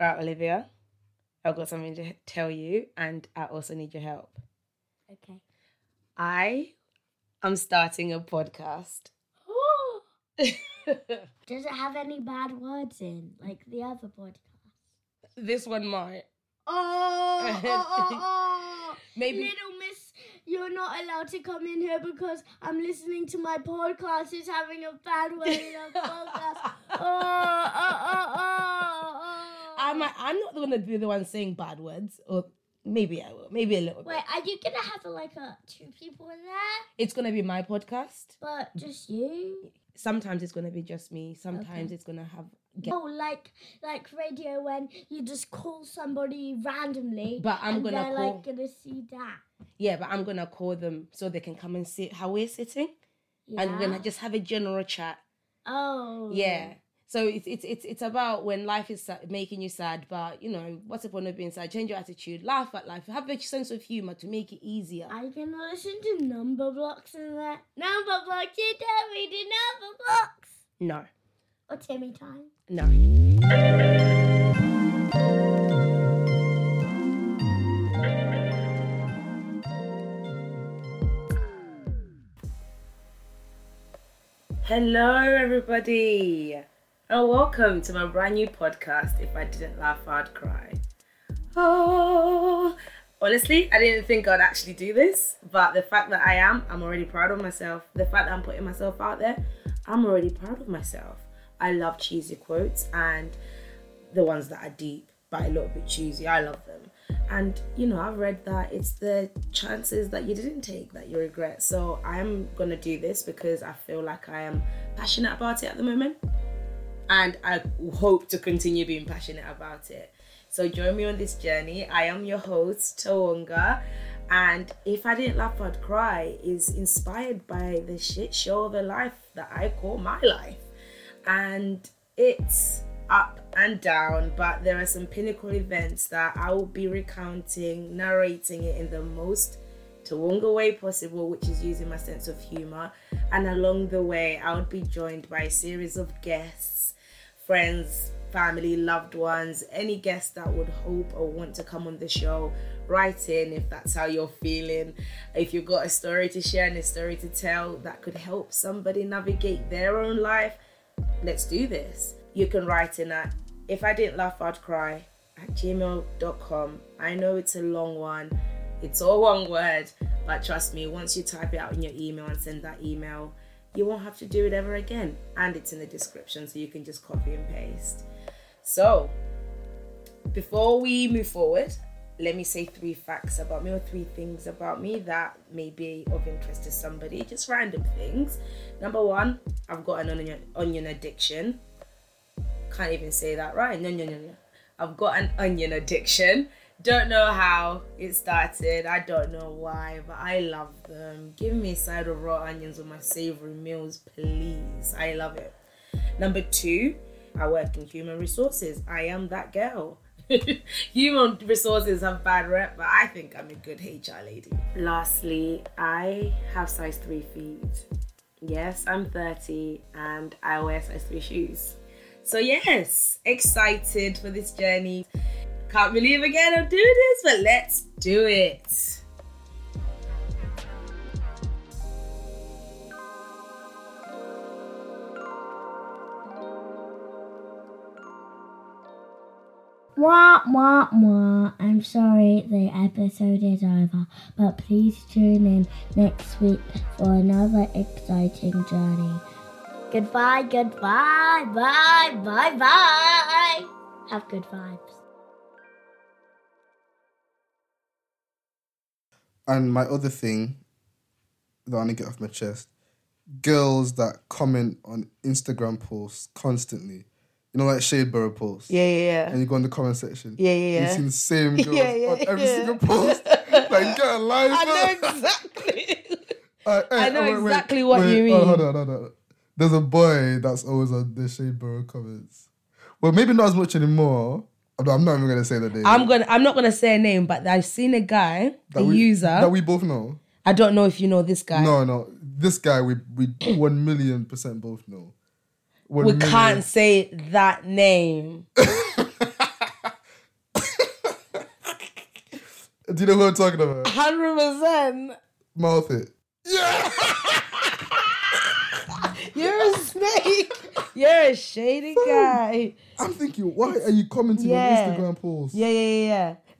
Right, Olivia, I've got something to tell you, and I also need your help. Okay. I am starting a podcast. Does it have any bad words in, like the other podcast? this one might. Oh, oh, oh, oh, oh. Maybe- Little Miss, you're not allowed to come in here because I'm listening to my podcast. It's having a bad word in our podcast. Oh, oh, oh, oh, oh. I I'm not going to be the one saying bad words, or maybe I will. Maybe a little Wait, bit. are you gonna have like a two people in there? It's going to be my podcast. But just you? Sometimes it's going to be just me. Sometimes Okay. it's going to have. Get, Oh, like like radio when you just call somebody randomly. But I'm and gonna they're call- like gonna see that. yeah, but I'm going to call them so they can come and sit how we're sitting. Yeah. And we're to just have a general chat. Oh. Yeah. So it's it's it's it's about when life is sad, making you sad, but you know what's the point of being sad? Change your attitude, laugh at life, have a sense of humor to make it easier. Are you gonna listen to Numberblocks in there? Number blocks, you tell me the number blocks. No, Or Timmy time. no. Hello, everybody, and welcome to my brand new podcast. If I didn't laugh, I'd cry. Oh, honestly, I didn't think I'd actually do this, but the fact that I am, I'm already proud of myself. The fact that I'm putting myself out there, I'm already proud of myself. I love cheesy quotes and the ones that are deep but a little bit cheesy. I love them. And you know, I've read that it's the chances that you didn't take that you regret. So I'm gonna do this because I feel like I am passionate about it at the moment. And I hope to continue being passionate about it. So join me on this journey. I am your host, Tawonga. And if I didn't laugh, I'd cry is inspired by the shit show of a life that I call my life. And it's up and down, but there are some pinnacle events that I will be recounting, narrating it in the most Tawonga way possible, which is using my sense of humor. And along the way, I would be joined by a series of guests, friends, family, loved ones, any guest that would hope or want to come on the show. Write in if that's how you're feeling. If you've got a story to share and a story to tell that could help somebody navigate their own life, let's do this. You can write in at if I didn't laugh, I'd cry at gmail.com. I know it's a long one, it's all one word, but trust me, once you type it out in your email and send that email, you won't have to do it ever again. And it's in the description, so you can just copy and paste. So, before we move forward, let me say three facts about me or three things about me that may be of interest to somebody, just random things. Number one, I've got an onion, onion addiction. Can't even say that right. No, no, no, no. I've got an onion addiction. Don't know how it started. I don't know why, but I love them. Give me a side of raw onions with my savory meals, please. I love it. Number two, I work in human resources. I am that girl. human resources have bad rep, but I think I'm a good HR lady. Lastly, I have size 3 feet. Yes, I'm 30 and I wear size 3 shoes. So, yes, excited for this journey. Can't believe again I'm doing this, but let's do it. Wah, wah, wah. I'm sorry the episode is over, but please tune in next week for another exciting journey. Goodbye, goodbye, bye, bye, bye. Have good vibes. And my other thing that I want to get off my chest girls that comment on Instagram posts constantly. You know, like Shadeborough posts. Yeah, yeah, yeah. And you go in the comment section. yeah. Yeah, You see the same girls Yeah, yeah, on every yeah. single post. like, get a life. I know exactly. Uh, hey, I know oh, wait, wait, exactly what wait, you oh, mean. hold on, hold on. There's a boy that's always on the Shadeborough comments. Well, maybe not as much anymore. I'm not even gonna say the name. I'm gonna. I'm not gonna say a name, but I've seen a guy, that a we, user that we both know. I don't know if you know this guy. No, no, this guy we we one million percent both know. One we million. can't say that name. Do you know who I'm talking about? Hundred percent. Mouth it. Yeah. You're a snake. You're a shady guy. I'm thinking, why are you commenting Yeah. on Instagram posts? Yeah, yeah, yeah, yeah.